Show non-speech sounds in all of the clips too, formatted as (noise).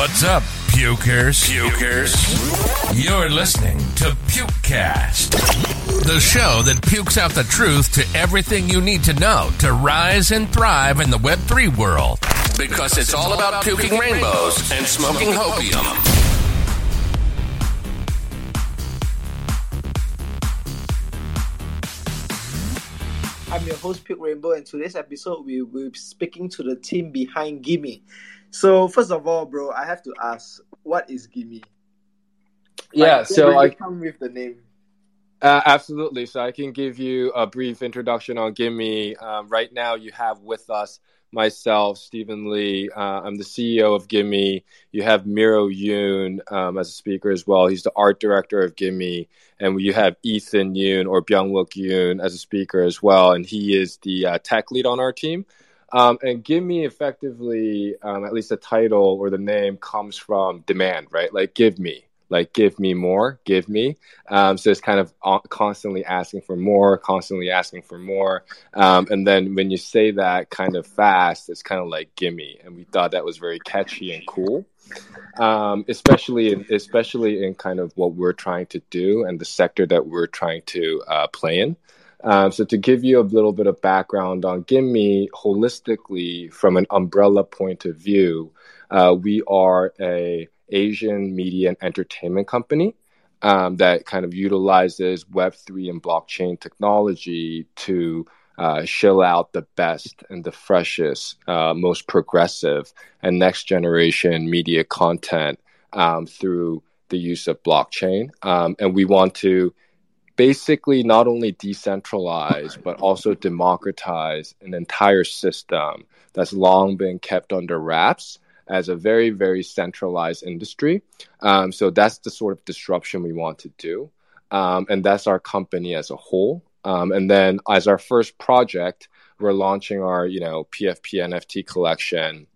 What's up, pukers? Pukers. You're listening to Pukecast, the show that pukes out the truth to everything you need to know to rise and thrive in the Web3 world. Because it's all about puking rainbows and smoking hopium. I'm your host, Puke Rainbow, and today's episode we will be speaking to the team behind Gimme. So, first of all, bro, I have to ask, what is Gimme? Yeah, Like, so I come with the name. uh, absolutely. So I can give you a brief introduction on Gimme. Um, right now, you have with us myself, Stephen Lee. Uh, I'm the CEO of Gimme. You have Miro Yoon um, as a speaker as well. He's the art director of Gimme, and you have Ethan Yoon or Byungwook Yoon as a speaker as well, and he is the uh, tech lead on our team. Um, and give me effectively, um, at least the title or the name comes from demand, right? Like, give me, like, give me more, give me. Um, so it's kind of constantly asking for more, constantly asking for more. Um, and then when you say that kind of fast, it's kind of like gimme. And we thought that was very catchy and cool. Um, especially in, especially in kind of what we're trying to do and the sector that we're trying to uh, play in. Um, so to give you a little bit of background on Gimme holistically from an umbrella point of view, uh, we are a Asian media and entertainment company um, that kind of utilizes Web3 and blockchain technology to uh, shill out the best and the freshest, uh, most progressive, and next generation media content um, through the use of blockchain. Um, and we want to basically not only decentralize, but also democratize an entire system that's long been kept under wraps as a very, very centralized industry. Um, so that's the sort of disruption we want to do. Um, and that's our company as a whole. Um, and then as our first project, we're launching our, you know, PFP NFT collection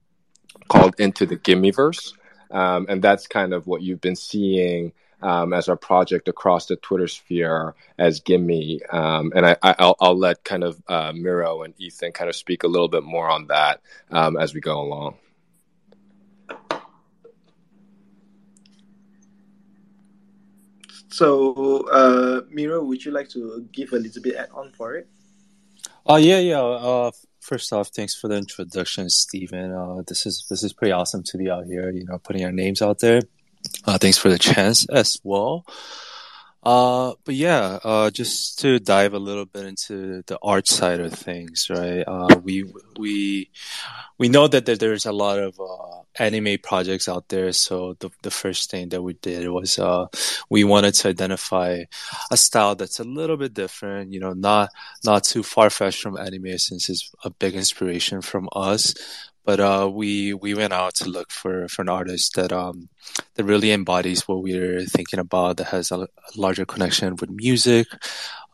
called Into the Gimmeverse. Um, and that's kind of what you've been seeing um, as our project across the Twitter sphere as Gimme. Um, and I, I, will I'll let kind of uh, Miro and Ethan kind of speak a little bit more on that um, as we go along. So, uh, Miro, would you like to give a little bit add on for it? Oh yeah, yeah. Uh, first off, thanks for the introduction, Stephen. Uh, this is this is pretty awesome to be out here. You know, putting our names out there. Uh, thanks for the chance as well. Uh, but yeah, uh, just to dive a little bit into the art side of things, right? Uh, we we we know that there, there's a lot of uh, anime projects out there. So the the first thing that we did was uh, we wanted to identify a style that's a little bit different. You know, not not too far fetched from anime, since it's a big inspiration from us. But uh, we we went out to look for, for an artist that um that really embodies what we're thinking about, that has a, larger connection with music,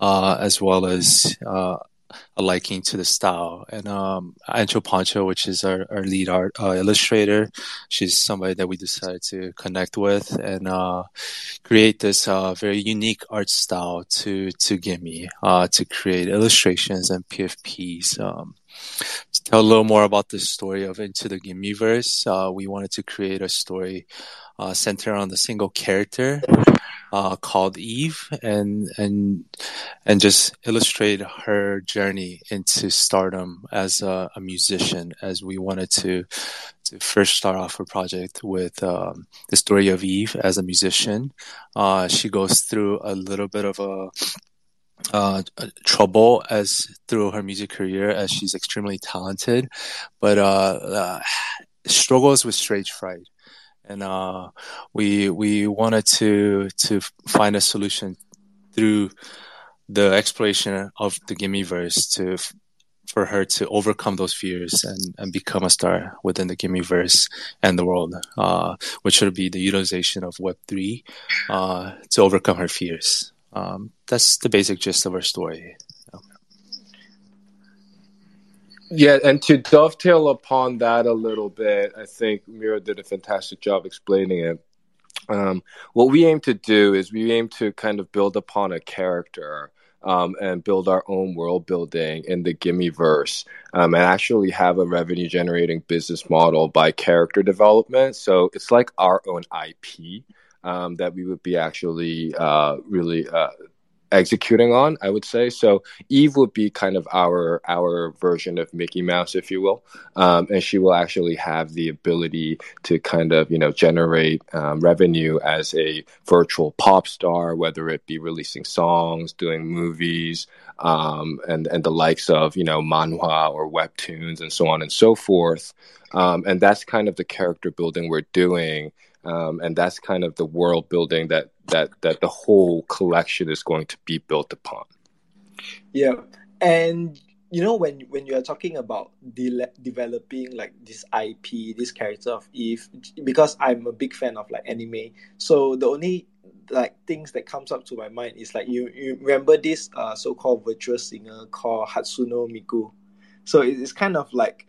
uh, as well as uh, a liking to the style. And um, Ancho Pancho, which is our, our lead art uh, illustrator, she's somebody that we decided to connect with and uh, create this uh, very unique art style to to Gimme uh, to create illustrations and PFPs. Um, to tell a little more about the story of Into the Gimmeverse, uh, we wanted to create a story uh, centered on the single character uh, called Eve, and and and just illustrate her journey into stardom as a, a musician. As we wanted to to first start off a project with um, the story of Eve as a musician. Uh, she goes through a little bit of a uh, trouble as through her music career as she's extremely talented, but uh, uh, struggles with stage fright, and uh, we we wanted to to find a solution through the exploration of the Gimmeverse to for her to overcome those fears and, and become a star within the Gimmeverse and the world, uh, which would be the utilization of Web three uh, to overcome her fears. Um, that's the basic gist of our story. Yeah, and to dovetail upon that a little bit, I think Miro did a fantastic job explaining it. Um, what we aim to do is we aim to kind of build upon a character um, and build our own world building in the Gimme verse um, and actually have a revenue generating business model by character development. So it's like our own IP um, that we would be actually uh, really uh, executing on i would say. So eve would be kind of our our version of mickey mouse if you will. Um, and she will actually have the ability to kind of you know generate um, revenue as a virtual pop star whether it be releasing songs doing movies um, and and the likes of you know manhwa or webtoons and so on and so forth. Um, and that's kind of the character building we're doing um, and that's kind of the world building that that that the whole collection is going to be built upon. Yeah, and you know when when you are talking about de- developing like this IP, this character of Eve, because I'm a big fan of like anime, so the only like things that comes up to my mind is like you you remember this uh so-called virtual singer called Hatsune Miku. So it's kind of like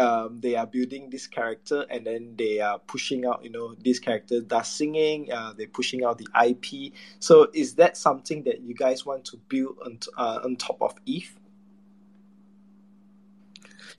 um, they are building this character and then they are pushing out you know this character does singing uh, they're pushing out the ip so is that something that you guys want to build on, uh, on top of eve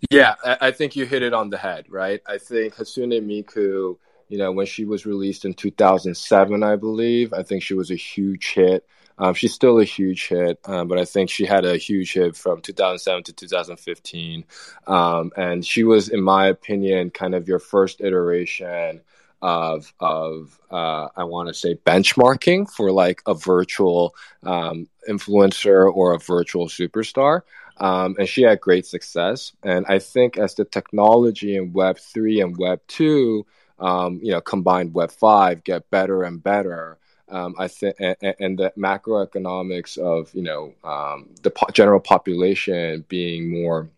yeah I think you hit it on the head right? I think hatsune miku you know when she was released in 2007 i believe i think she was a huge hit um, she's still a huge hit, um, but I think she had a huge hit from 2007 to 2015. Um, and she was, in my opinion, kind of your first iteration of of uh, I want to say benchmarking for like a virtual um, influencer or a virtual superstar. Um, and she had great success. And I think as the technology in Web three and Web two, um, you know, combined Web five get better and better um, I think, and, and, the macroeconomics of you know um, the po- general population being more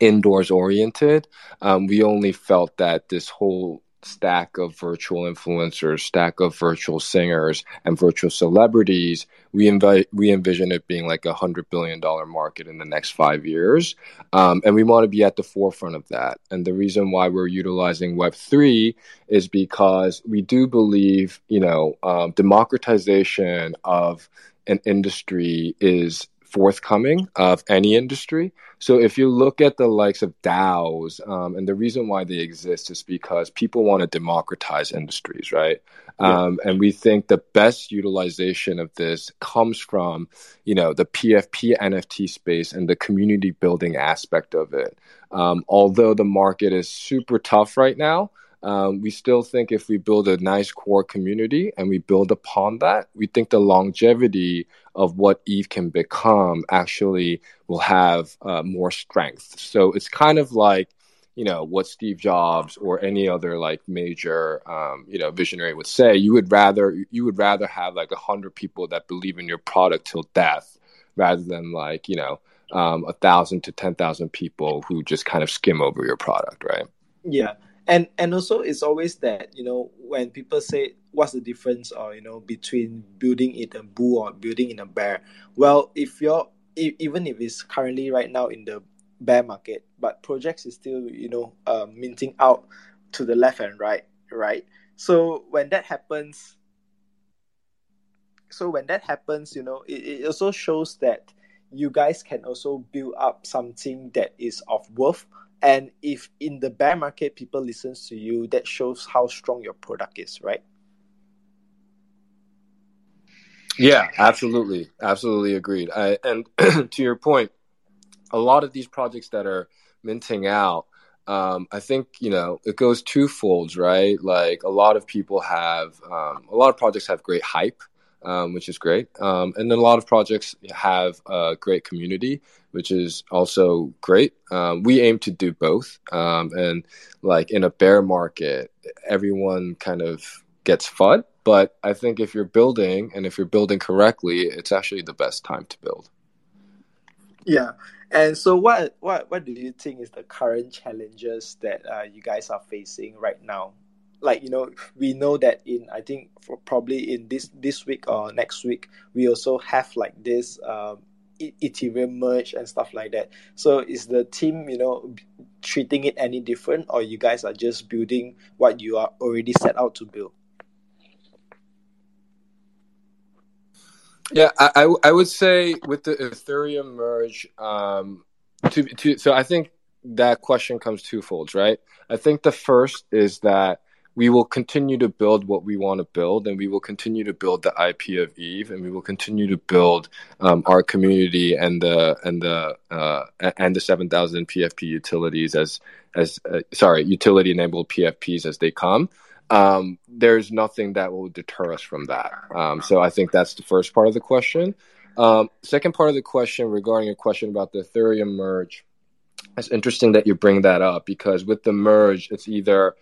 indoors oriented, um, we only felt that this whole stack of virtual influencers, stack of virtual singers, and virtual celebrities, we invite we envision it being like a hundred billion dollar market in the next five years, um, and we want to be at the forefront of that. And the reason why we're utilizing Web three is because we do believe, you know, um, democratization of an industry is forthcoming of any industry. So if you look at the likes of DAOs, um, and the reason why they exist is because people want to democratize industries, right? Yeah. Um, and we think the best utilization of this comes from, you know, the PFP NFT space and the community building aspect of it. Um, although the market is super tough right now, um, we still think if we build a nice core community and we build upon that, we think the longevity of what Eve can become actually will have uh, more strength. So it's kind of like, you know, what Steve Jobs or any other like major, um, you know, visionary would say. You would rather you would rather have like a hundred people that believe in your product till death, rather than like you know um, a thousand to ten thousand people who just kind of skim over your product, right? Yeah and and also it's always that you know when people say what's the difference or you know between building in a bull or building in a bear? Well if you're even if it's currently right now in the bear market but projects is still you know um, minting out to the left and right right? So when that happens so when that happens you know it, it also shows that you guys can also build up something that is of worth. And if in the bear market people listens to you that shows how strong your product is right yeah absolutely absolutely agreed I, and (clears throat) to your point a lot of these projects that are minting out um, I think you know it goes twofolds, right? Like a lot of people have, um, a lot of projects have great hype, um, which is great. Um, and then a lot of projects have a great community, which is also great. Um, we aim to do both. Um, and like in a bear market, everyone kind of gets FUD. But I think if you're building and if you're building correctly, it's actually the best time to build. Yeah. And so, what what what do you think is the current challenges that uh, you guys are facing right now like you know we know that in i think probably in this this week or next week we also have like this um, ethereum merge and stuff like that so is the team you know treating it any different or you guys are just building what you are already set out to build Yeah, I, I would say with the Ethereum merge, um, to, to, so I think that question comes twofold, right? I think the first is that we will continue to build what we want to build, and we will continue to build the IP of Eve, and we will continue to build um, our community and the and the uh, and the seven thousand PFP utilities as as uh, sorry utility enabled PFPs as they come. Um, there's nothing that will deter us from that. Um, so I think that's the first part of the question. Um, second part of the question regarding your question about the Ethereum merge, it's interesting that you bring that up because with the merge, it's either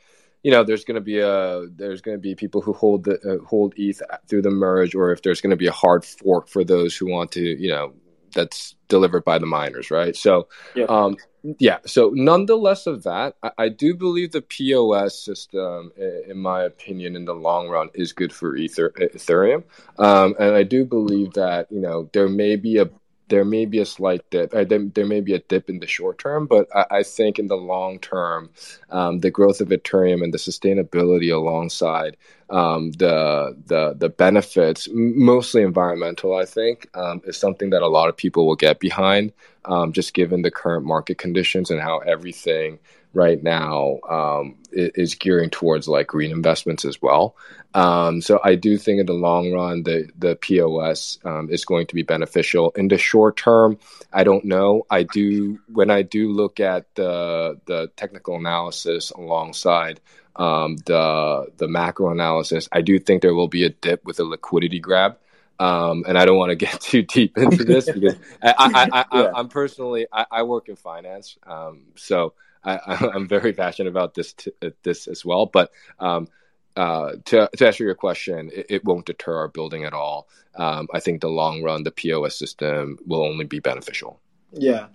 you know there's going to be a there's going to be people who hold the uh, hold ETH through the merge, or if there's going to be a hard fork for those who want to you know that's delivered by the miners, right? So, yeah. Um, yeah. So, nonetheless of that, I, I, do believe the POS system, in my opinion, in the long run, is good for Ether, Ethereum, um, and I do believe that you know there may be a there may be a slight dip. Uh, there, there may be a dip in the short term, but I, I think in the long term, um, the growth of Ethereum and the sustainability alongside um, the the the benefits, mostly environmental, I think, um, is something that a lot of people will get behind, um, just given the current market conditions and how everything right now um, is gearing towards like green investments as well. Um, so I do think in the long run, the the POS um, is going to be beneficial. In the short term, I don't know. I do when I do look at the the technical analysis alongside um, the the macro analysis, I do think there will be a dip with a liquidity grab. Um, and I don't want to (laughs) get too deep into this (laughs) because I, am personally I, I, work in finance, um, so I, (laughs) am very passionate about this t- this as well. But um, uh, to to answer your question, it, it, won't deter our building at all. Um, I think the long run, the POS system will only be beneficial. Yeah.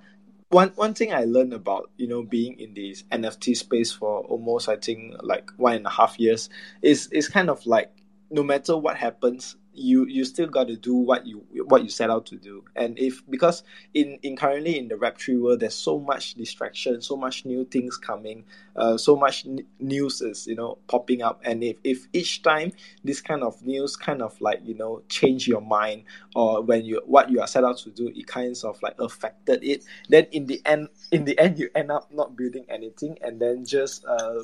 One one thing I learned about you know being in this NFT space for almost I think like one and a half years is is kind of like no matter what happens you you still got to do what you what you set out to do. And if because in in currently in the web3 world there's so much distraction so much new things coming uh, so much n- news is you know popping up. And if, if each time this kind of news kind of like you know change your mind or when you what you are set out to do it kinds of like affected it then in the end in the end you end up not building anything and then just uh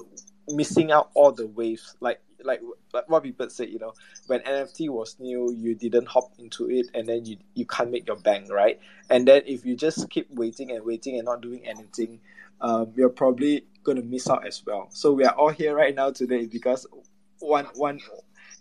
missing out all the waves. Like like what people say, you know, when NFT was new, you didn't hop into it, and then you you can't make your bank, right? And then if you just keep waiting and waiting and not doing anything, um, you're probably gonna miss out as well. So we are all here right now today because one one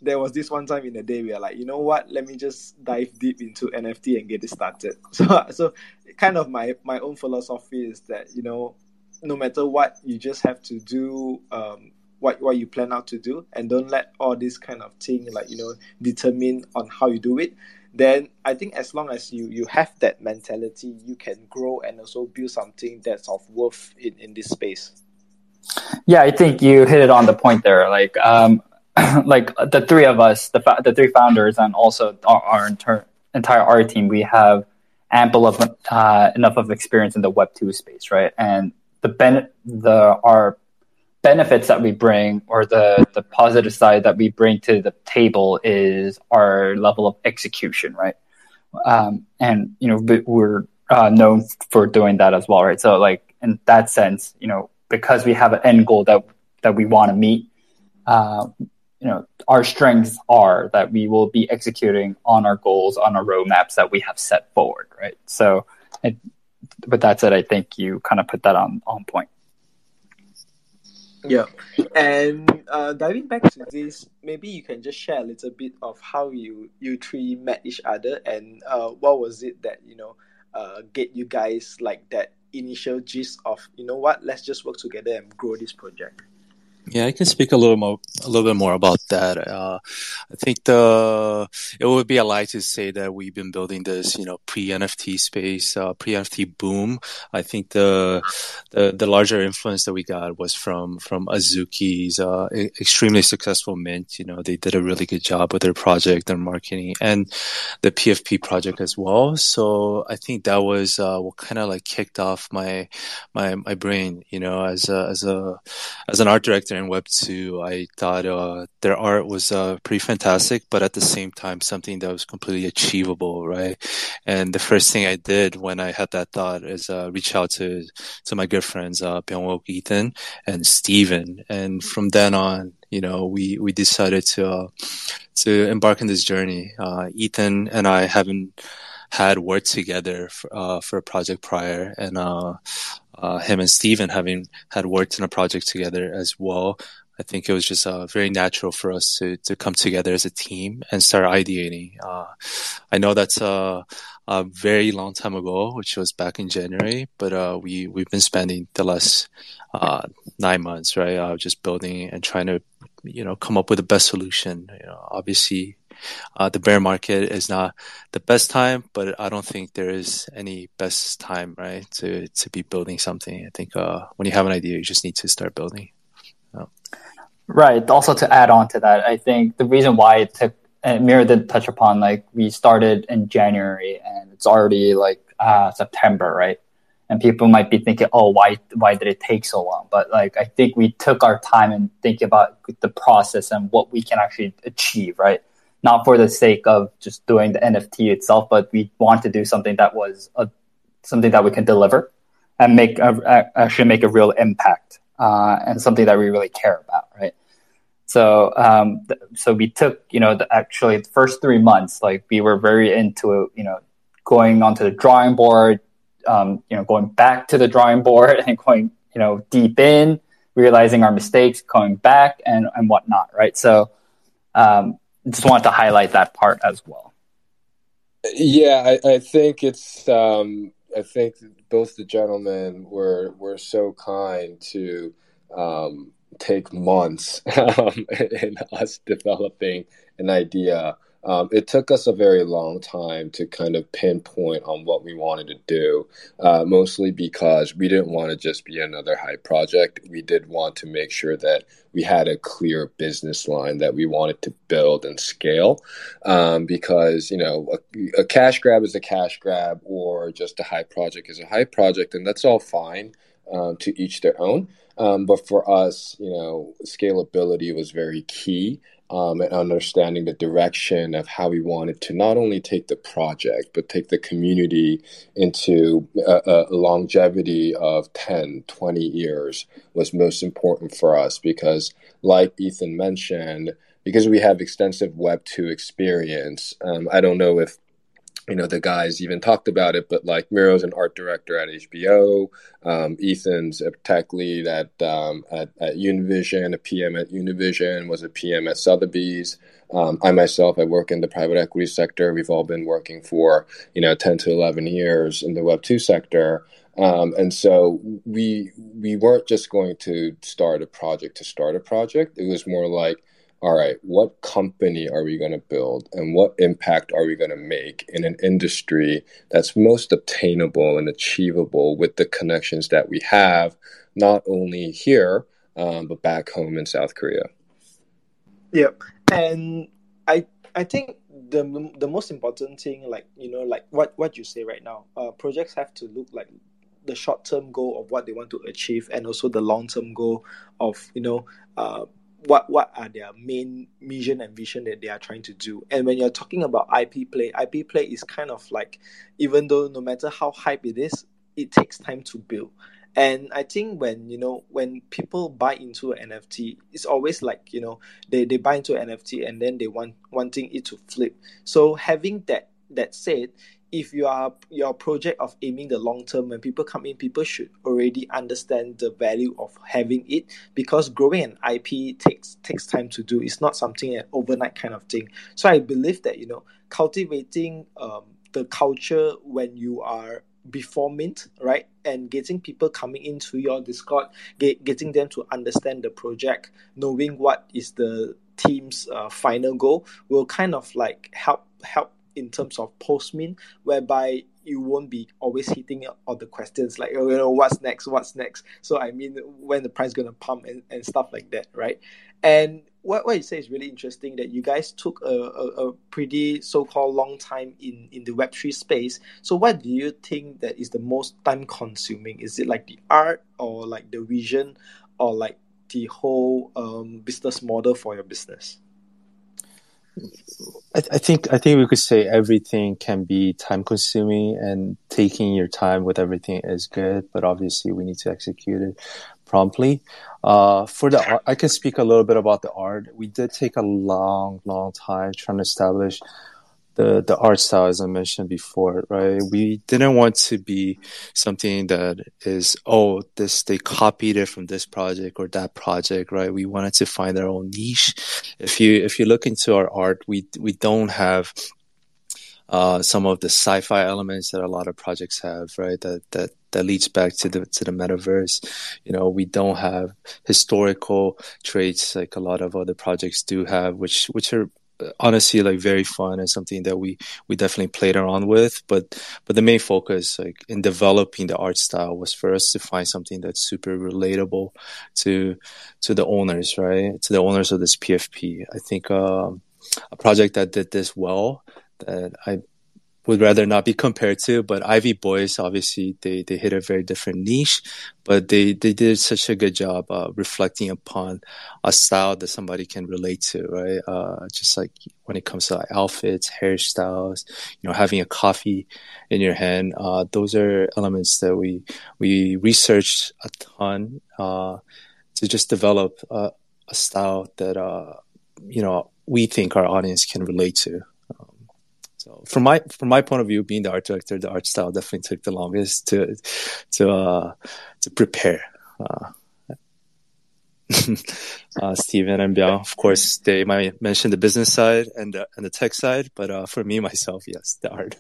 there was this one time in the day we are like, you know what? Let me just dive deep into NFT and get it started. (laughs) So so kind of my my own philosophy is that you know no matter what you just have to do um, what what you plan out to do and don't let all this kind of thing like you know determine on how you do it then i think as long as you you have that mentality you can grow and also build something that's of worth in in this space. Yeah i think you hit it on the point there. Like um (clears throat) like the three of us the the three founders and also our, our inter- entire art team we have ample of uh, enough of experience in the web 2 space right? And the ben the our benefits that we bring or the the positive side that we bring to the table is our level of execution right? Um, and you know we're uh, known for doing that as well right? So like in that sense you know because we have an end goal that that we want to meet uh, you know our strengths are that we will be executing on our goals on our roadmaps that we have set forward right? So it, with that said i think you kind of put that on on point yeah, and uh, diving back to this, maybe you can just share a little bit of how you you three met each other, and uh, what was it that you know uh, get you guys like that initial gist of you know what, let's just work together and grow this project. Yeah, I can speak a little more, a little bit more about that. Uh, I think the it would be a lie to say that we've been building this, you know, pre NFT space, uh, pre NFT boom. I think the, the the larger influence that we got was from from Azuki's uh, extremely successful mint. You know, they did a really good job with their project, their marketing, and the PFP project as well. So I think that was uh, what kind of like kicked off my my my brain. You know, as a as a as an art director in Web two. I thought uh, their art was uh, pretty fantastic, but at the same time, something that was completely achievable, right? And the first thing I did when I had that thought is uh, reach out to to my good friends uh, Byung Ethan and Steven. and from then on, you know, we we decided to uh, to embark on this journey. Uh, Ethan and I haven't had worked together for, uh, for a project prior, and uh, uh, him and Steven having had worked in a project together as well. I think it was just uh, very natural for us to to come together as a team and start ideating. Uh, I know that's a, a, very long time ago, which was back in January, but uh, we we've been spending the last nine months, right, just building and trying to you know come up with the best solution. You know, obviously uh, the bear market is not the best time, but I don't think there is any best time, right, to to be building something. I think uh, when you have an idea, you just need to start building. Right. Also, to add on to that, I think the reason why it took and Miro did touch upon like we started in January and it's already like uh, September, right? And people might be thinking, oh, why why did it take so long? But like I think we took our time and think about the process and what we can actually achieve, right? Not for the sake of just doing the NFT itself, but we want to do something that was a, something that we can deliver and make a, actually make a real impact uh, and something that we really care about, right? So, um, th- so we took, you know, the, actually the first three months, like we were very into, you know, going onto the drawing board, um, you know, going back to the drawing board (laughs) and going, you know, deep in, realizing our mistakes, going back and and whatnot, right? So, um, just want to highlight that part as well. Yeah, I, I think it's. Um, I think both the gentlemen were were so kind to um, take months (laughs) um, in us developing an idea um, it took us a very long time to kind of pinpoint on what we wanted to do, uh, mostly because we didn't want to just be another hype project. We did want to make sure that we had a clear business line that we wanted to build and scale. Um, because, you know, a, a, cash grab is a cash grab, or just a hype project is a hype project, and that's all fine um, to each their own. Um, but for us, you know, scalability was very key um, and understanding the direction of how we wanted to not only take the project, but take the community into a, a, longevity of 10, 20 years was most important for us because, like Ethan mentioned, because we have extensive Web 2 experience, um, I don't know if you know the guys even talked about it but like miro's an art director at hbo um, ethan's a tech lead at, um, at, at univision a pm at univision was a pm at sotheby's. Um, i myself i work in the private equity sector. We've all been working for you know 10 to 11 years in the web 2 sector. Um, and so we we weren't just going to start a project to start a project. It was more like all right, what company are we going to build and what impact are we going to make in an industry that's most obtainable and achievable with the connections that we have, not only here, um, but back home in South Korea? Yep. And I, I think the, the most important thing, like, you know, like what, what you say right now, uh, projects have to look like the short term goal of what they want to achieve and also the long term goal of, you know, uh, what what are their main mission and vision that they are trying to do? And when you're talking about ip play ip play is kind of like even though no matter how hype it is it takes time to build. And i think when you know when people buy into an nft it's always like you know they, they buy into an nft and then they want wanting it to flip. So having that that said if you are your project of aiming the long term when people come in people should already understand the value of having it because growing an ip takes takes time to do. It's not something an overnight kind of thing. So i believe that you know cultivating um, the culture when you are before mint right and getting people coming into your discord get, getting them to understand the project knowing what is the team's uh, final goal will kind of like help help in terms of post-mint, whereby you won't be always hitting all the questions like oh, you know what's next what's next. So i mean when the price gonna pump and, and stuff like that right? And what, what you say is really interesting that you guys took a, a, a pretty so-called long time in, in the web3 space. So what do you think that is the most time consuming? Is it like the art or like the vision or like the whole um, business model for your business? I, I, think I think we could say everything can be time consuming and taking your time with everything is good, but obviously we need to execute it promptly. Uh, for the I can speak a little bit about the art. We did take a long, long time trying to establish the the art style as I mentioned before, right? We didn't want to be something that is oh this they copied it from this project or that project, right? We wanted to find our own niche. If you if you look into our art, we we don't have uh, some of the sci-fi elements that a lot of projects have, right? That that that leads back to the to the metaverse. You know, we don't have historical traits like a lot of other projects do have, which which are honestly like very fun and something that we we definitely played around with but but the main focus like in developing the art style was for us to find something that's super relatable to to the owners right? To the owners of this pfp i think um, a project that did this well that i would rather not be compared to. But Ivy Boys, obviously, they, they hit a very different niche, but they, they did such a good job uh, reflecting upon a style that somebody can relate to, right? Uh, just like when it comes to outfits, hairstyles, you know, having a coffee in your hand. Uh, those are elements that we we researched a ton uh, to just develop a style that uh, you know we think our audience can relate to. So from my from my point of view, being the art director, the art style definitely took the longest to to uh, to prepare. Uh, (laughs) uh, Steven and Biao, of course, they might mention the business side and the, and the tech side, but uh, for me myself, yes, the art.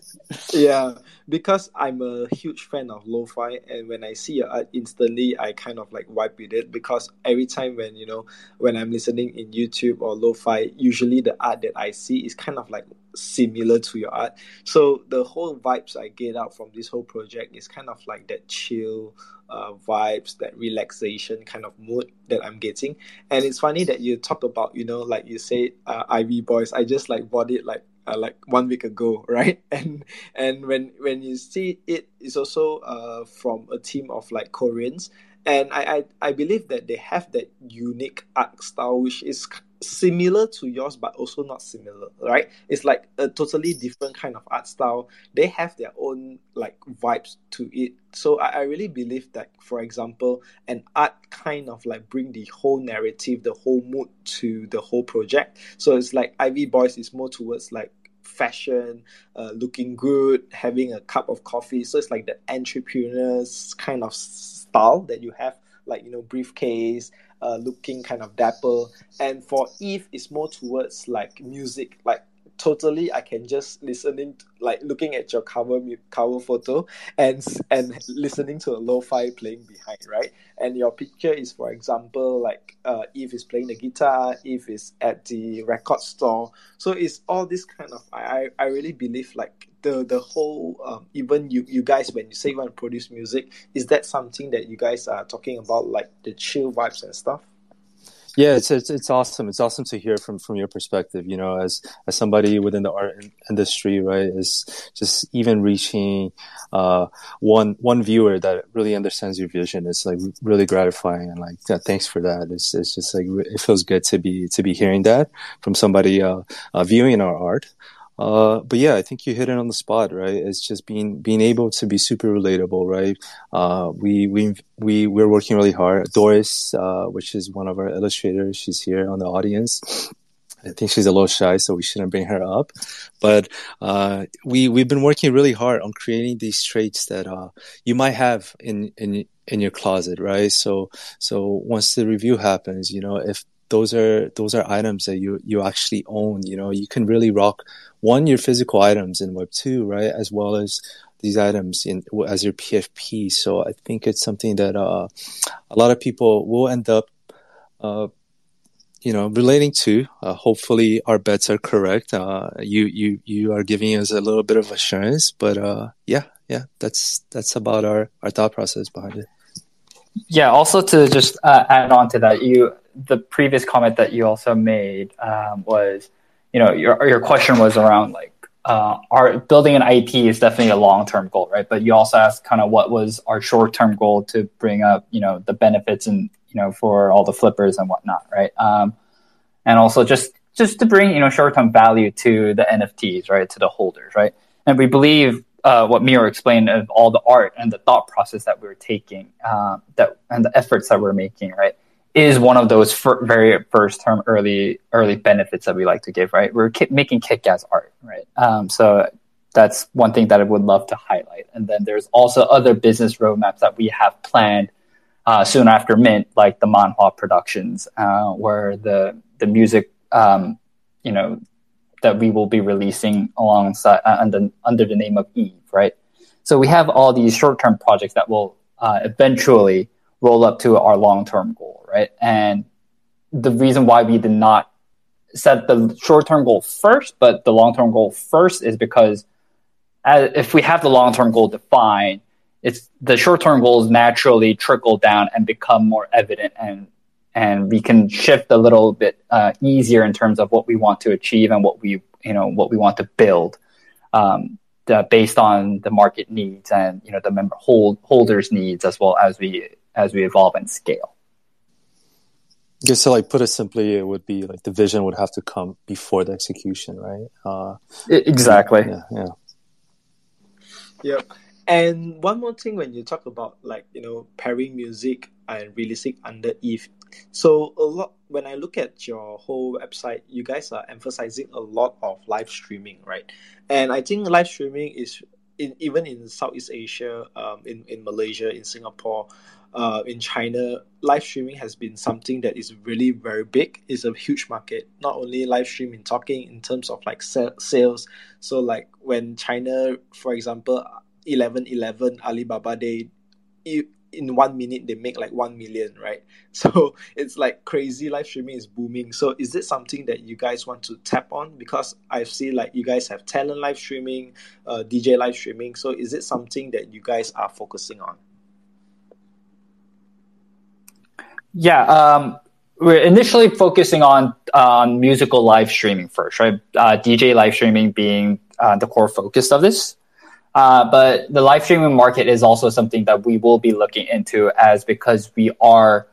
yeah, because I'm a huge fan of lo-fi, and when I see your art, instantly I kind of like wipe with it because every time when you know when I'm listening in YouTube or lo-fi, usually the art that I see is kind of like similar to your art. So the whole vibes I get out from this whole project is kind of like that chill uh, vibes, that relaxation kind of mood that I'm getting. And it's funny that you talk about, you know, like you said, uh, Ivy Boys. I just like bought it like uh, like one week ago, (laughs) right? And and when when you see it, it's also uh, from a team of like Koreans, and I, I I believe that they have that unique art style, which is similar to yours but also not similar right? It's like a totally different kind of art style. They have their own like vibes to it. So I, I really believe that for example an art kind of like bring the whole narrative the whole mood to the whole project. So it's like ivy boys is more towards like fashion, uh, looking good, having a cup of coffee. So it's like the entrepreneur's kind of style that you have, like you know, briefcase, uh, looking kind of dapper. And for Eve, it's more towards like music, like totally I can just listening to, like looking at your cover cover photo and and listening to a lo-fi playing behind right? And your picture is for example like uh, Eve is playing the guitar Eve is at the record store. So it's all this kind of I I really believe like the the whole um, even you you guys when you say you want to produce music is that something that you guys are talking about like the chill vibes and stuff yeah, it's, it's it's awesome. It's awesome to hear from from your perspective. You know, as as somebody within the art industry, right? Is just even reaching uh, one one viewer that really understands your vision. It's like really gratifying, and like yeah, thanks for that. It's it's just like it feels good to be to be hearing that from somebody uh, uh, viewing our art. Uh, but yeah, I think you hit it on the spot, right? It's just being being able to be super relatable, right? Uh, we we we we're working really hard. Doris, uh, which is one of our illustrators, she's here on the audience. I think she's a little shy, so we shouldn't bring her up. But uh, we we've been working really hard on creating these traits that uh, you might have in in in your closet, right? So so once the review happens, you know, if those are those are items that you you actually own, you know, you can really rock one your physical items in Web two, right, as well as these items in as your PFP. So I think it's something that uh, a lot of people will end up, uh, you know, relating to. Uh, hopefully, our bets are correct. Uh, you you you are giving us a little bit of assurance, but uh, yeah, yeah, that's that's about our our thought process behind it. Yeah. Also, to just uh, add on to that, you the previous comment that you also made um, was you know, your your question was around like uh, our building an IP is definitely a long term goal, right? But you also asked kind of what was our short term goal to bring up, you know, the benefits and you know, for all the flippers and whatnot, right? Um, and also just just to bring you know short term value to the NFTs, right, to the holders, right? And we believe uh, what Miro explained of all the art and the thought process that we're taking, uh, that and the efforts that we're making, right, is one of those fir- very first term early early benefits that we like to give, right? We're ki- making kick ass art, right? Um, so that's one thing that I would love to highlight. And then there's also other business roadmaps that we have planned uh, soon after Mint, like the Manhwa Productions, uh, where the the music, um, you know, that we will be releasing alongside uh, under under the name of Eve, right? So we have all these short term projects that will uh, eventually roll up to our long term goal, right? And the reason why we did not set the short term goal first, but the long term goal first, is because as, if we have the long term goal defined, it's the short term goals naturally trickle down and become more evident and and we can shift a little bit uh, easier in terms of what we want to achieve and what we you know what we want to build um, the, based on the market needs and you know the member hold, holders needs as well as we as we evolve and scale I guess to like put it simply, it would be like the vision would have to come before the execution, right? Uh, exactly. Yeah, yeah. Yep. And one more thing when you talk about like, you know, pairing music and releasing under Eve. So a lot when I look at your whole website, you guys are emphasizing a lot of live streaming, right? And I think live streaming is in even in Southeast Asia, um, in, in Malaysia, in Singapore, uh, in China, live streaming has been something that is really very big. It's a huge market. Not only live streaming talking in terms of like sales. So like when China, for example, eleven eleven Alibaba they in one minute they make like one million, right? (laughs) So it's like crazy. Live streaming is booming. So is it something that you guys want to tap on? Because I've seen like you guys have talent live streaming, uh, DJ live streaming. So is it something that you guys are focusing on? Yeah, um, we're initially focusing on on musical live streaming first, right? Uh, DJ live streaming being uh, the core focus of this. Uh, but the live streaming market is also something that we will be looking into as because we are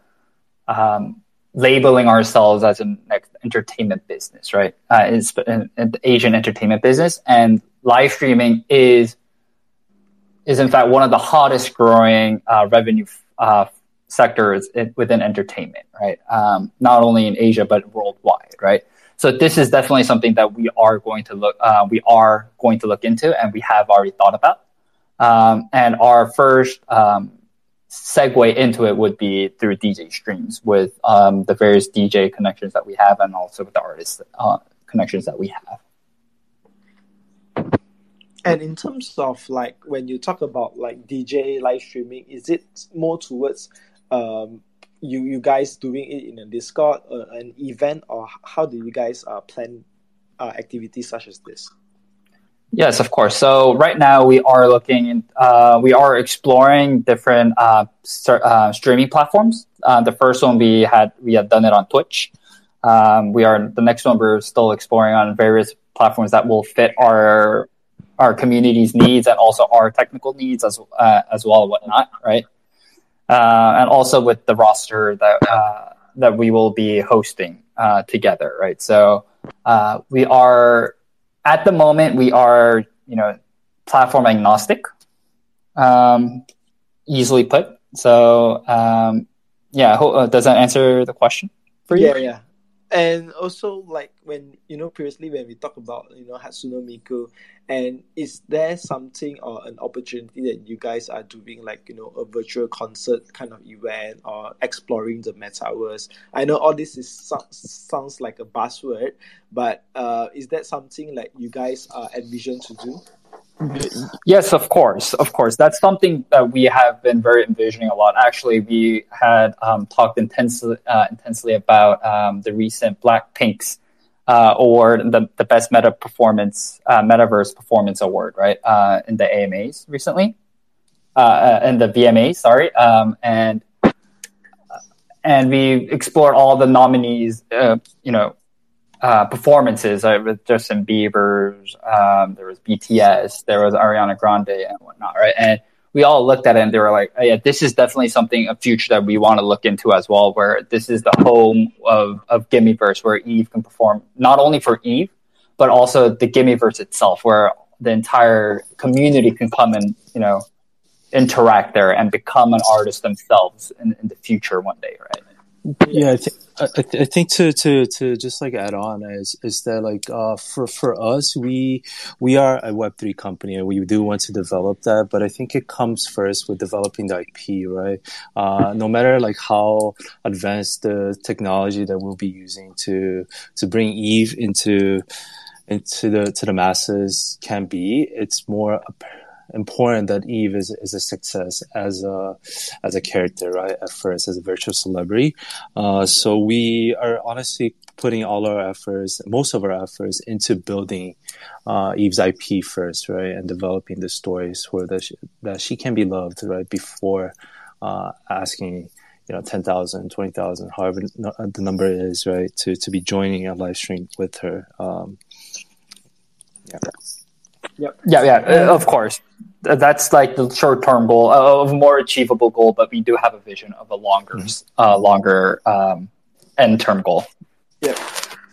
um, labeling ourselves as an entertainment business, right? Uh, an, an Asian entertainment business, and live streaming is is in fact one of the hottest growing uh, revenue uh, sectors within entertainment, right? Um, not only in Asia but worldwide, right? So this is definitely something that we are going to look uh, we are going to look into, and we have already thought about. Um, and our first um, segue into it would be through DJ streams with um, the various DJ connections that we have, and also with the artist uh, connections that we have. And in terms of like when you talk about like DJ live streaming, is it more towards um, you you guys doing it in a Discord, uh, an event, or how do you guys uh, plan uh, activities such as this? Yes, of course. So right now we are looking, uh, we are exploring different uh, uh, streaming platforms. Uh, the first one we had, we had done it on Twitch. Um, we are the next one we're still exploring on various platforms that will fit our our community's needs and also our technical needs as uh, as well, whatnot, right? Uh, and also with the roster that uh, that we will be hosting uh, together, right? So uh, we are at the moment we are you know platform agnostic, um, easily put. So um, yeah, uh, does that answer the question for you? Yeah, yeah and also like when you know previously when we talk about you know Hatsune Miku, and is there something or an opportunity that you guys are doing like you know a virtual concert kind of event or exploring the metaverse? I know all this is sounds like a buzzword, but uh, is that something like you guys are envision to do? Yes, of course, of course. That's something that we have been very envisioning a lot. Actually, we had um, talked intensely, uh, intensely about um, the recent Blackpink's uh, award, the, the best meta performance, uh, metaverse performance award, right, uh, in the AMAs recently, uh, uh, in the VMAs, sorry, um, and and we explored all the nominees, you know, uh, performances uh, with Justin Bieber's, um, there was BTS, there was Ariana Grande and whatnot, right? And we all looked at it and they were like, oh, yeah, this is definitely something a future that we want to look into as well, where this is the home of, of Gimmeverse, where Eve can perform not only for Eve, but also the Gimmeverse itself, where the entire community can come and, you know, interact there and become an artist themselves in, in the future one day, right? Yeah, I, I, think to, to, to just like add on is is that like uh, for for us we we are a Web three company and we do want to develop that, but I think it comes first with developing the IP, right? Uh, no matter like how advanced the technology that we'll be using to to bring Eve into into the to the masses can be, it's more important that Eve is, is a success as a as a character, right? At first, as a virtual celebrity. Uh, so we are honestly putting all our efforts, most of our efforts, into building uh, Eve's IP first, right, and developing the stories for that she, that she can be loved, right, before uh, asking you know 10,000 20,000 however the number is right? To to be joining a live stream with her. Um yeah Yep. Yeah, yeah, uh, of course. That's like the short-term goal, uh, of a more achievable goal, but we do have a vision of a longer, mm-hmm. uh, longer um, end-term goal. Yeah.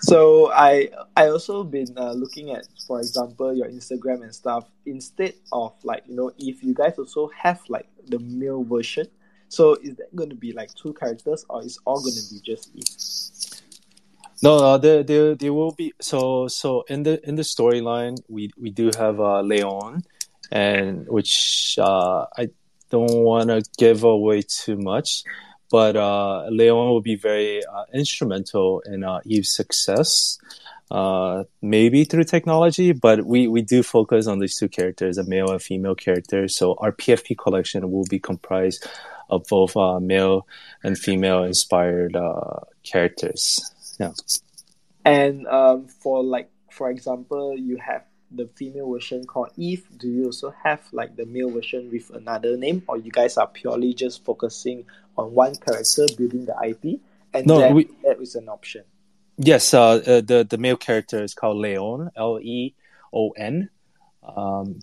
So I I also been uh, looking at, for example, your Instagram and stuff. Instead of like you know, if you guys also have like the male version, so is that going to be like two characters, or is all going to be just Eve? No, uh, there, there, there will be. So, so in the in the storyline, we we do have uh, Leon, and which uh, I don't want to give away too much, but uh, Leon will be very uh, instrumental in uh, Eve's success. Maybe through technology, but we, we do focus on these two characters, a male and female character. So our PFP collection will be comprised of both male and female inspired characters. Yeah. And um, for like for example, you have the female version called Eve. Do you also have like the male version with another name, or you guys are purely just focusing on one character building the IP, and no, then we, that is an option? Yes, uh, uh, the the male character is called Leon, L E O N. Um,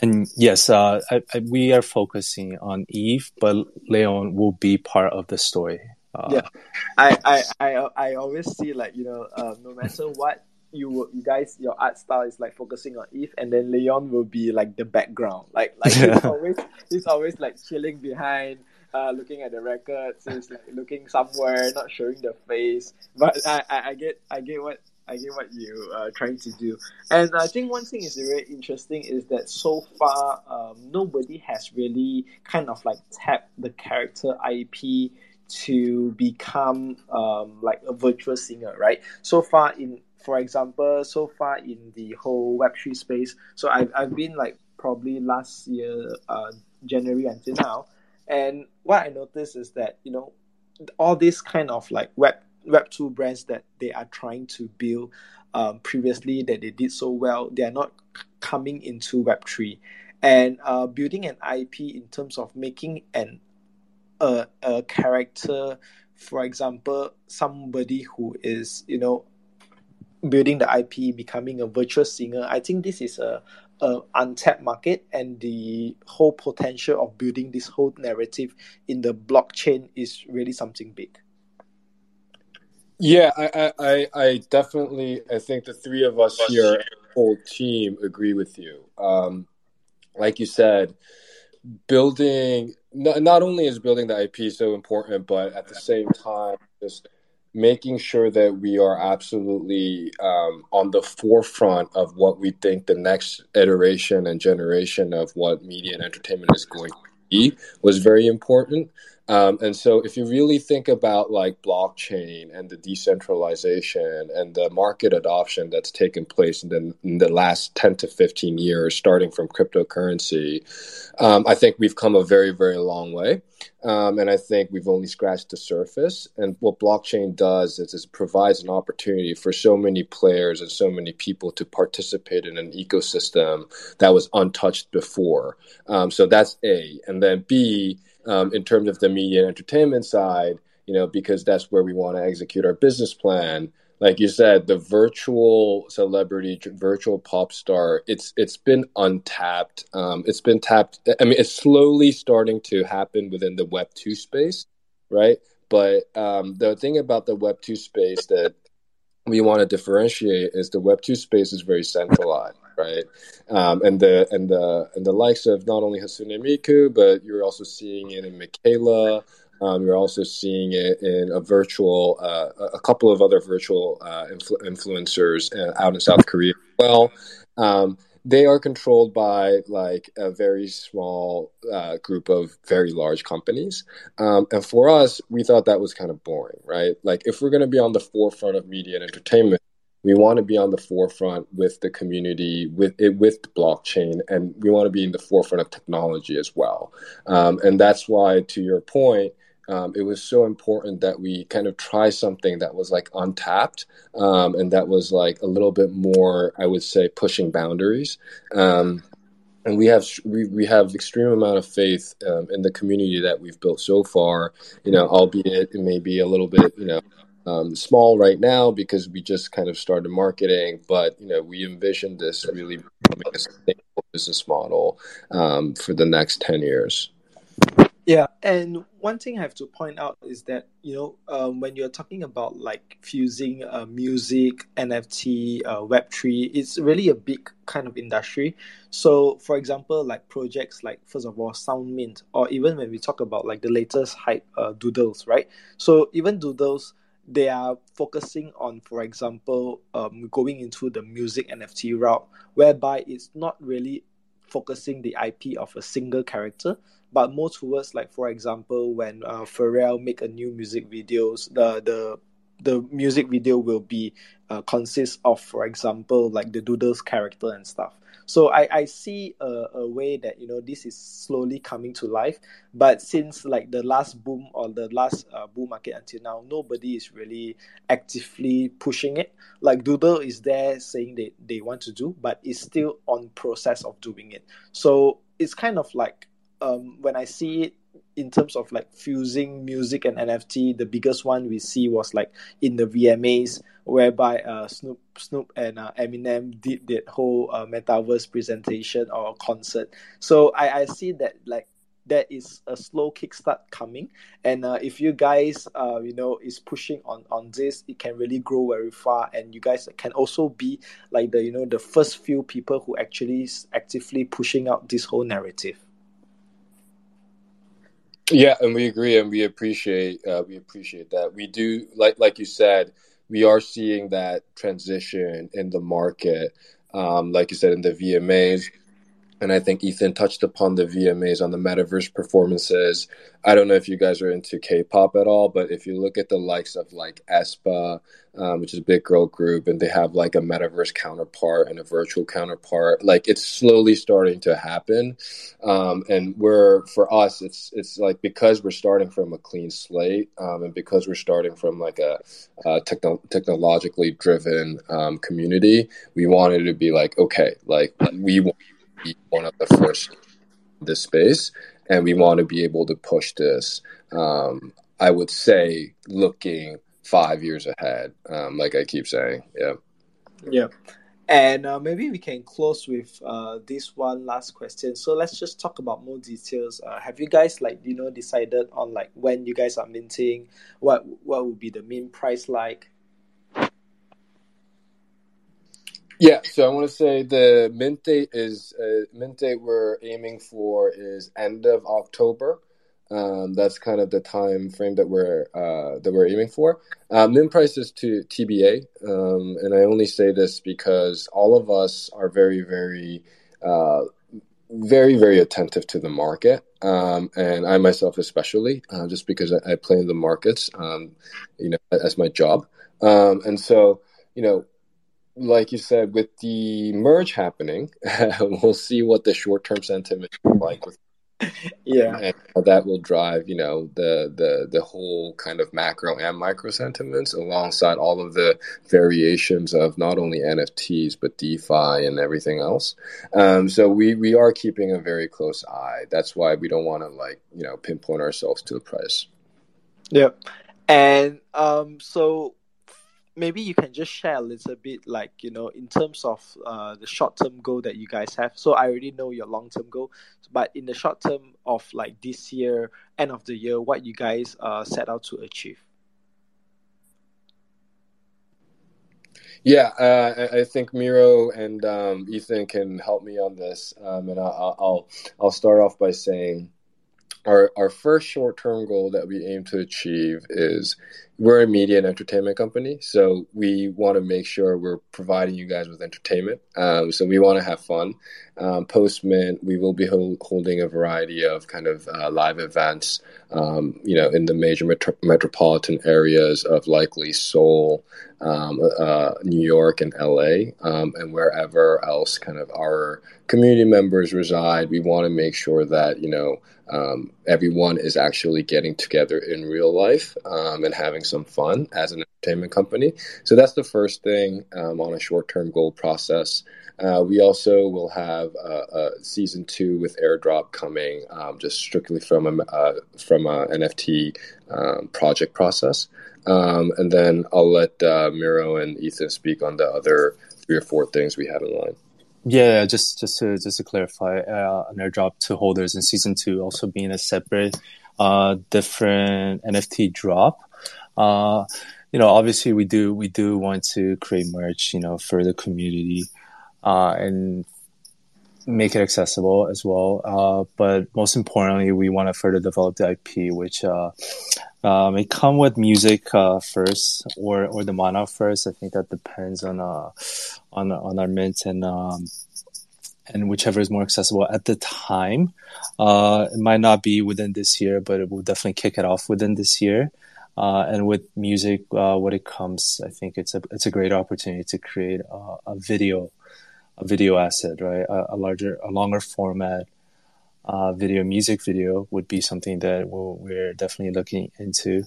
and yes, uh, I, I, we are focusing on Eve, but Leon will be part of the story. Uh, yeah, I, I, I, I always see like you know, uh, no matter what you you guys your art style is like focusing on Eve, and then Leon will be like the background, like like he's always he's always like chilling behind. Uh, looking at the records, he's like looking somewhere, not showing the face. But I, I, I get I get what I get what you are trying to do. And I think one thing is very interesting is that so far um, nobody has really kind of like tapped the character IP to become um, like a virtual singer, right? So far in, for example, so far in the whole Web3 space, so I've, I've been like probably last year, uh, January until now. And what I noticed is that, you know, all these kind of like Web Web2 brands that they are trying to build um, previously that they did so well, they are not coming into Web3. And uh, building an IP in terms of making an a, a character, for example, somebody who is, you know, building the IP, becoming a virtual singer, I think this is a, a untapped market and the whole potential of building this whole narrative in the blockchain is really something big. Yeah, I, I, I definitely, I think the three of us here, whole team, agree with you. Um, like you said, building not, not only is building the IP so important, but at the same time, just making sure that we are absolutely um, on the forefront of what we think the next iteration and generation of what media and entertainment is going to be was very important. Um, and so, if you really think about like blockchain and the decentralization and the market adoption that's taken place in the, in the last 10 to 15 years, starting from cryptocurrency, um, I think we've come a very, very long way. Um, and I think we've only scratched the surface. And what blockchain does is, it provides an opportunity for so many players and so many people to participate in an ecosystem that was untouched before. Um, so that's A. And then B, um, in terms of the media and entertainment side, you know, because that's where we want to execute our business plan. like you said, the virtual celebrity, virtual pop star, it's it's been untapped. Um, it's been tapped. I mean, it's slowly starting to happen within the Web two space, right? But um, the thing about the Web two space that we want to differentiate is the Web two space is very centralized, right? Um, and the and the and the likes of not only Hatsune Miku, but you're also seeing it in Miquela. Um, you're also seeing it in a virtual, uh, a couple of other virtual uh, influ- influencers uh, out in South Korea as well. Um, they are controlled by like a very small uh, group of very large companies. Um, and for us, we thought that was kind of boring, right? Like, if we're going to be on the forefront of media and entertainment, we want to be on the forefront with the community, with it, with blockchain, and we want to be in the forefront of technology as well. Um, and that's why, to your point, um, it was so important that we kind of try something that was like untapped um, and that was like a little bit more, I would say, pushing boundaries. Um, and we have we, we have extreme amount of faith um, in the community that we've built so far. You know, albeit it may be a little bit you know um, small right now because we just kind of started marketing, but you know we envision this really becoming a sustainable business model um, for the next ten years. Yeah, and one thing I have to point out is that you know um, when you're talking about like fusing uh, music, NFT, uh, Web three, it's really a big kind of industry. So, for example, like projects like first of all SoundMint, or even when we talk about like the latest hype uh, Doodles, right? So even Doodles, they are focusing on, for example, um, going into the music NFT route, whereby it's not really focusing the IP of a single character, but more towards like for example when uh, Pharrell make a new music videos, the the the music video will be uh, of for example like the Doodles character and stuff. So I, I see a, a way that you know this is slowly coming to life, but since like the last boom or the last uh, bull market until now, nobody is really actively pushing it. Like Doodle is there saying that they want to do, but it's still on process of doing it. So it's kind of like um, when I see it in terms of like fusing music and NFT, the biggest one we see was like in the VMAs, whereby uh, Snoop Snoop and uh, Eminem did that whole uh, metaverse presentation or concert. So I, I see that like there is a slow kickstart coming, and uh, if you guys uh, you know is pushing on on this, it can really grow very far, and you guys can also be like the you know the first few people who actually actively pushing out this whole narrative. Yeah, and we agree, and we appreciate uh, we appreciate that. We do like like you said, we are seeing that transition in the market. Um, like you said, in the VMAs, and I think Ethan touched upon the VMAs on the metaverse performances. I don't know if you guys are into K-pop at all, but if you look at the likes of like aespa, um, which is a big girl group, and they have like a metaverse counterpart and a virtual counterpart, like it's slowly starting to happen. Um, and we're for us, it's it's like because we're starting from a clean slate, um, and because we're starting from like a, a techno- technologically driven um, community, we wanted to be like okay, like we want be one of the first this space, and we want to be able to push this. Um, I would say looking five years ahead, um, like I keep saying. Yeah. Yeah. And uh, maybe we can close with uh, this one last question. So let's just talk about more details. Uh, have you guys like you know decided on like when you guys are minting? What what would be the mint price like? Yeah, so I want to say the mint date is uh, mint date we're aiming for is end of October. Um, that's kind of the time frame that we're uh, that we're aiming for. Uh, mint price is to TBA, um, and I only say this because all of us are very, very, uh, very, very attentive to the market, um, and I myself especially, uh, just because I, I, play in the markets, um, you know, as my job, um, and so you know like you said, with the merge happening, (laughs) we'll see what the short term sentiment is like. (laughs) yeah, and that will drive, you know, the the the whole kind of macro and micro sentiments alongside all of the variations of not only NFTs but DeFi and everything else. Um, so we we are keeping a very close eye. That's why we don't want to like you know pinpoint ourselves to the price. Yep, and um, so maybe you can just share a little bit, like you know, in terms of uh, the short term goal that you guys have. So I already know your long term goal, but in the short term of like this year, end of the year, what you guys uh, set out to achieve. Yeah, uh, I think Miro and um, Ethan can help me on this, um, and I'll, I'll I'll start off by saying our our first short term goal that we aim to achieve is we're a media and entertainment company, so we want to make sure we're providing you guys with entertainment. Um, so we want to have fun. Um, Post-mint, we will be ho- holding a variety of kind of uh, live events, um, you know, in the major metro- metropolitan areas of likely Seoul, um, uh, New York, and LA, um, and wherever else kind of our community members reside. We want to make sure that you know um, everyone is actually getting together in real life um, and having some fun as an entertainment company. So that's the first thing um, on a short term goal process. Uh, we also will have a season two with airdrop coming, um, just strictly from a uh, from a NFT um, project process. Um, and then I'll let uh, Miro and Ethan speak on the other three or four things we have in line. Yeah, just just to just to clarify, uh, an airdrop to holders in season two also being a separate, uh, different NFT drop. Uh, you know, obviously we do we do want to create merch, you know, for the community, uh, and make it accessible as well. Uh, but most importantly, we want to further develop the IP, which uh, may come with music uh, first or or the Manhwa first. I think that depends on uh on on our mint and um, and whichever is more accessible at the time. Uh, it might not be within this year, but it will definitely kick it off within this year. Uh, and with music, uh, when it comes, I think it's a it's a great opportunity to create a, a video, a video asset, right? A, a larger, a longer format uh, video, music video would be something that we we are definitely looking into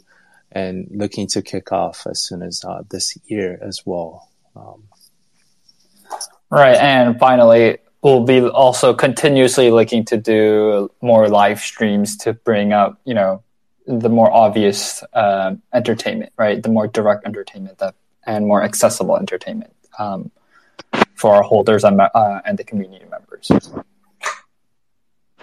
and looking to kick off as soon as uh, this year as well. Um, right. And finally, we'll be also continuously looking to do more live streams to bring up, you know, the more obvious uh, entertainment, right? The more direct entertainment that and more accessible entertainment um, for our holders and, uh, and the community members.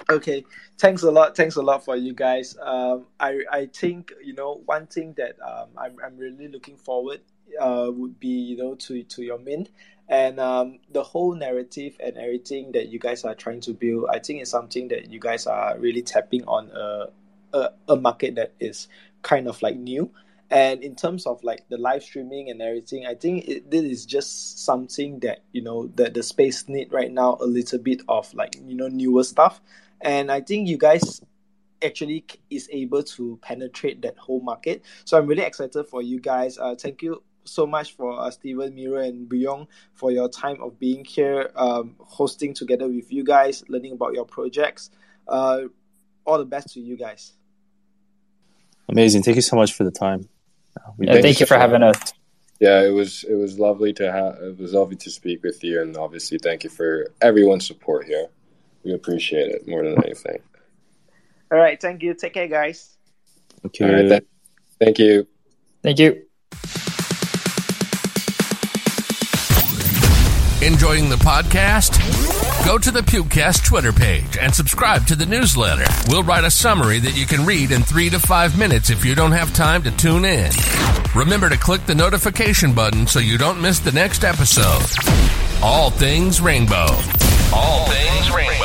Okay, thanks a lot. Thanks a lot for you guys. Um, I I think you know one thing that um, I'm I'm really looking forward uh, would be you know to to your mint and um, the whole narrative and everything that you guys are trying to build. I think is something that you guys are really tapping on a a, a market that is kind of like new. And in terms of like the live streaming and everything, I think it, this is just something that you know that the space need right now. A little bit of like you know newer stuff and I think you guys actually is able to penetrate that whole market. So I'm really excited for you guys. Uh, thank you so much for uh, Steven, Miro, and Byung for your time of being here, um, hosting together with you guys, learning about your projects. Uh, all the best to you guys. Amazing. Thank you so much for the time. Yeah, thank, thank you for having us. Yeah, it was it was lovely to have it was lovely to speak with you, and obviously thank you for everyone's support here. We appreciate it more than anything. All right. Thank you. Take care, guys. Thank you. Right, th- thank you. Thank you. Enjoying the podcast? Go to the Pukecast Twitter page and subscribe to the newsletter. We'll write a summary that you can read in three to five minutes if you don't have time to tune in. Remember to click the notification button so you don't miss the next episode. All things rainbow. All things rainbow.